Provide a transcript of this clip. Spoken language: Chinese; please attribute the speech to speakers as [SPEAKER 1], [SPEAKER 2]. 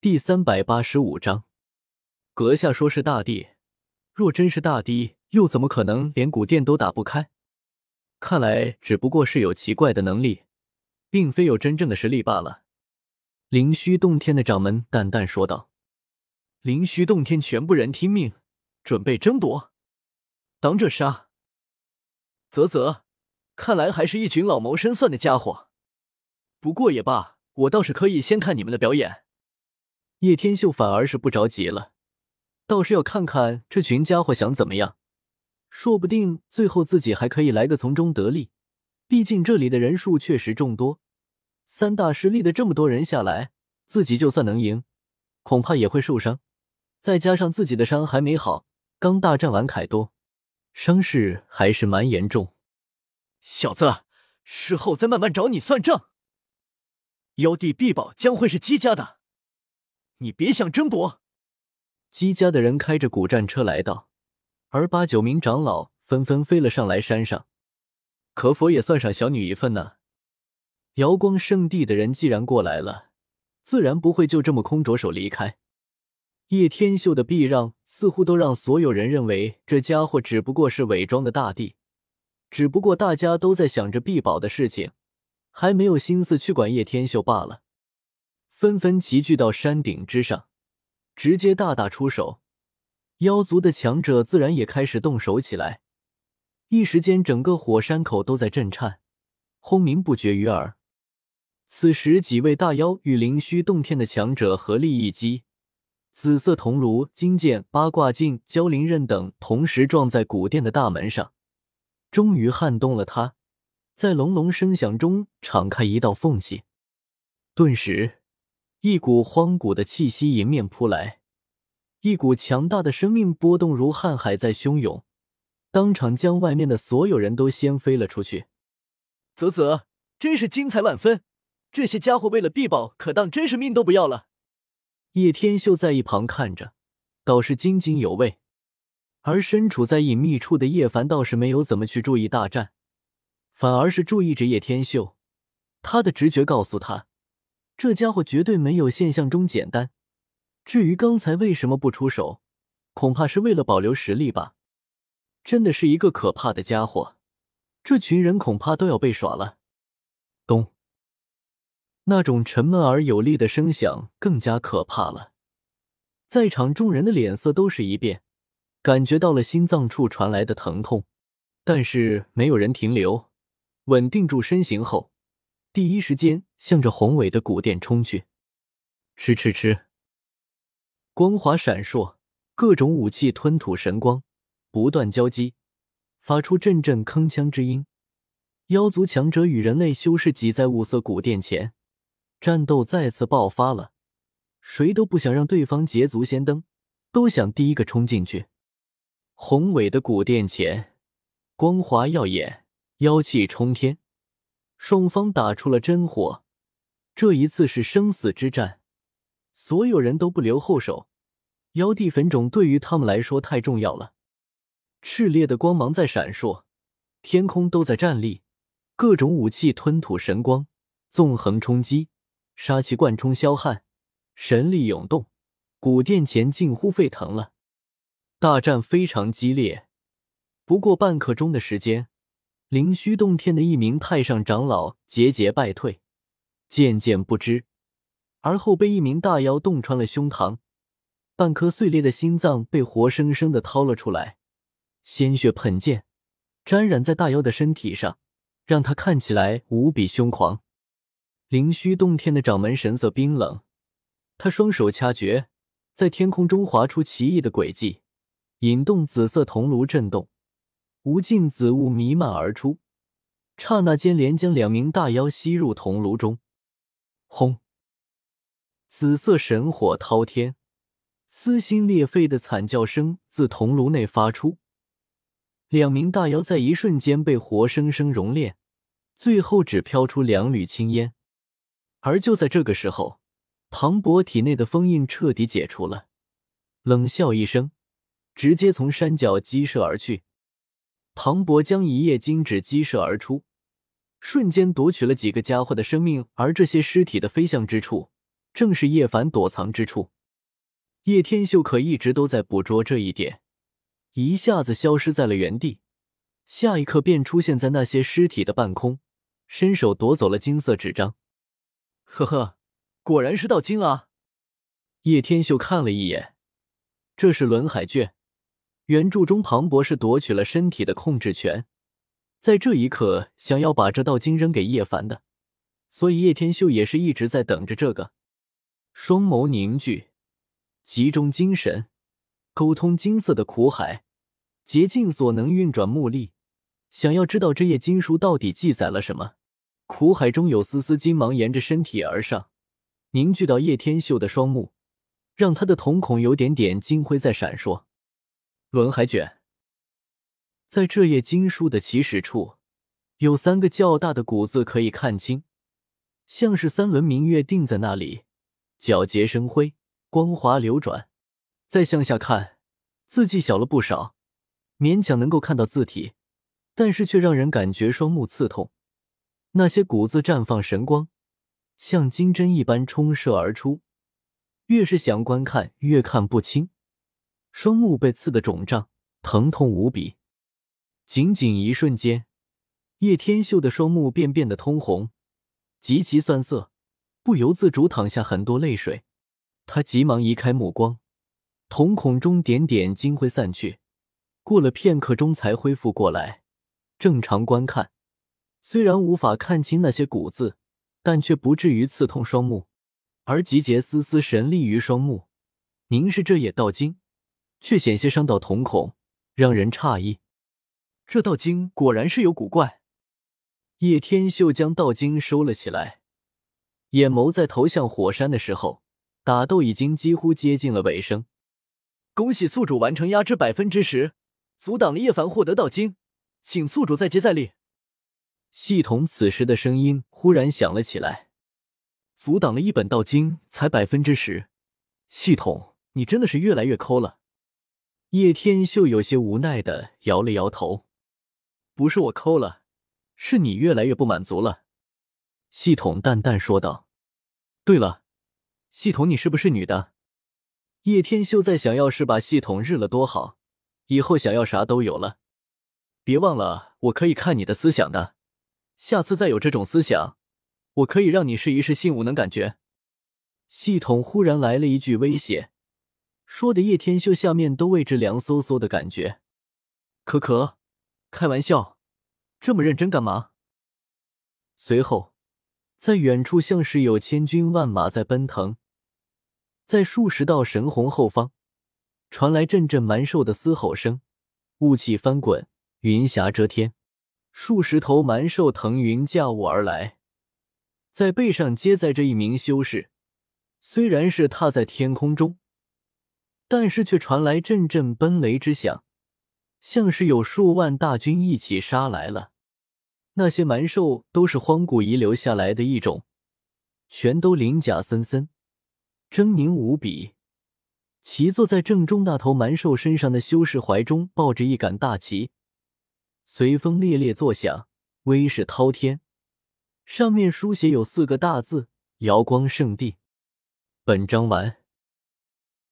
[SPEAKER 1] 第三百八十五章，阁下说是大帝，若真是大帝，又怎么可能连古殿都打不开？看来只不过是有奇怪的能力，并非有真正的实力罢了。灵虚洞天的掌门淡淡说道：“灵虚洞天全部人听命，准备争夺，当这杀。”啧啧，看来还是一群老谋深算的家伙。不过也罢，我倒是可以先看你们的表演。叶天秀反而是不着急了，倒是要看看这群家伙想怎么样。说不定最后自己还可以来个从中得利。毕竟这里的人数确实众多，三大势力的这么多人下来，自己就算能赢，恐怕也会受伤。再加上自己的伤还没好，刚大战完凯多，伤势还是蛮严重。
[SPEAKER 2] 小子，事后再慢慢找你算账。妖帝必宝将会是姬家的。你别想争夺！
[SPEAKER 1] 姬家的人开着古战车来到，而八九名长老纷纷飞了上来山上。可否也算上小女一份呢？瑶光圣地的人既然过来了，自然不会就这么空着手离开。叶天秀的避让似乎都让所有人认为这家伙只不过是伪装的大帝，只不过大家都在想着避宝的事情，还没有心思去管叶天秀罢了。纷纷齐聚到山顶之上，直接大打出手。妖族的强者自然也开始动手起来。一时间，整个火山口都在震颤，轰鸣不绝于耳。此时，几位大妖与灵虚洞天的强者合力一击，紫色铜炉、金剑、八卦镜、蛟灵刃等同时撞在古殿的大门上，终于撼动了它，在隆隆声响中敞开一道缝隙，顿时。一股荒古的气息迎面扑来，一股强大的生命波动如瀚海在汹涌，当场将外面的所有人都掀飞了出去。
[SPEAKER 2] 啧啧，真是精彩万分！这些家伙为了必宝，可当真是命都不要了。
[SPEAKER 1] 叶天秀在一旁看着，倒是津津有味。而身处在隐秘处的叶凡倒是没有怎么去注意大战，反而是注意着叶天秀。他的直觉告诉他。这家伙绝对没有现象中简单。至于刚才为什么不出手，恐怕是为了保留实力吧。真的是一个可怕的家伙，这群人恐怕都要被耍了。咚！那种沉闷而有力的声响更加可怕了，在场众人的脸色都是一变，感觉到了心脏处传来的疼痛，但是没有人停留，稳定住身形后。第一时间向着宏伟的古殿冲去，吃吃吃！光华闪烁，各种武器吞吐神光，不断交击，发出阵阵铿锵之音。妖族强者与人类修士挤在五色古殿前，战斗再次爆发了。谁都不想让对方捷足先登，都想第一个冲进去。宏伟的古殿前，光华耀眼，妖气冲天。双方打出了真火，这一次是生死之战，所有人都不留后手。妖帝坟冢对于他们来说太重要了，炽烈的光芒在闪烁，天空都在战栗，各种武器吞吐神光，纵横冲击，杀气贯冲霄汉，神力涌动，古殿前近乎沸腾了。大战非常激烈，不过半刻钟的时间。灵虚洞天的一名太上长老节节败退，渐渐不支，而后被一名大妖洞穿了胸膛，半颗碎裂的心脏被活生生的掏了出来，鲜血喷溅，沾染在大妖的身体上，让他看起来无比凶狂。灵虚洞天的掌门神色冰冷，他双手掐诀，在天空中划出奇异的轨迹，引动紫色铜炉震动。无尽紫雾弥漫而出，刹那间连将两名大妖吸入铜炉中。轰！紫色神火滔天，撕心裂肺的惨叫声自铜炉内发出。两名大妖在一瞬间被活生生熔炼，最后只飘出两缕青烟。而就在这个时候，庞博体内的封印彻底解除了，冷笑一声，直接从山脚激射而去。庞博将一叶金纸击射而出，瞬间夺取了几个家伙的生命，而这些尸体的飞向之处，正是叶凡躲藏之处。叶天秀可一直都在捕捉这一点，一下子消失在了原地，下一刻便出现在那些尸体的半空，伸手夺走了金色纸张。
[SPEAKER 2] 呵呵，果然是道经啊！
[SPEAKER 1] 叶天秀看了一眼，这是轮海卷。原著中，庞博士夺取了身体的控制权，在这一刻想要把这道经扔给叶凡的，所以叶天秀也是一直在等着这个。双眸凝聚，集中精神，沟通金色的苦海，竭尽所能运转目力，想要知道这页经书到底记载了什么。苦海中有丝丝金芒沿着身体而上，凝聚到叶天秀的双目，让他的瞳孔有点点金辉在闪烁。轮海卷，在这页经书的起始处，有三个较大的古字可以看清，像是三轮明月定在那里，皎洁生辉，光华流转。再向下看，字迹小了不少，勉强能够看到字体，但是却让人感觉双目刺痛。那些古字绽放神光，像金针一般冲射而出，越是想观看，越看不清。双目被刺得肿胀，疼痛无比。仅仅一瞬间，叶天秀的双目便变得通红，极其酸涩，不由自主淌下很多泪水。他急忙移开目光，瞳孔中点点金辉散去，过了片刻钟才恢复过来，正常观看。虽然无法看清那些古字，但却不至于刺痛双目，而集结丝丝神力于双目，凝视这页道经。却险些伤到瞳孔，让人诧异。这道经果然是有古怪。叶天秀将道经收了起来，眼眸在投向火山的时候，打斗已经几乎接近了尾声。
[SPEAKER 2] 恭喜宿主完成压制百分之十，阻挡了叶凡获得道经，请宿主再接再厉。
[SPEAKER 1] 系统此时的声音忽然响了起来。阻挡了一本道经才百分之十，系统，你真的是越来越抠了。叶天秀有些无奈的摇了摇头：“
[SPEAKER 2] 不是我抠了，是你越来越不满足了。”
[SPEAKER 1] 系统淡淡说道。
[SPEAKER 2] “对了，系统，你是不是女的？”
[SPEAKER 1] 叶天秀在想要是把系统日了多好，以后想要啥都有了。
[SPEAKER 2] 别忘了，我可以看你的思想的，下次再有这种思想，我可以让你试一试性无能感觉。
[SPEAKER 1] 系统忽然来了一句威胁。说的叶天秀下面都为之凉飕飕的感觉，
[SPEAKER 2] 可可，开玩笑，这么认真干嘛？
[SPEAKER 1] 随后，在远处像是有千军万马在奔腾，在数十道神虹后方传来阵阵蛮兽的嘶吼声，雾气翻滚，云霞遮天，数十头蛮兽腾云驾雾而来，在背上接载着一名修士，虽然是踏在天空中。但是却传来阵阵奔雷之响，像是有数万大军一起杀来了。那些蛮兽都是荒古遗留下来的一种，全都鳞甲森森，狰狞无比。骑坐在正中那头蛮兽身上的修士怀中抱着一杆大旗，随风猎猎作响，威势滔天。上面书写有四个大字：“瑶光圣地”。本章完。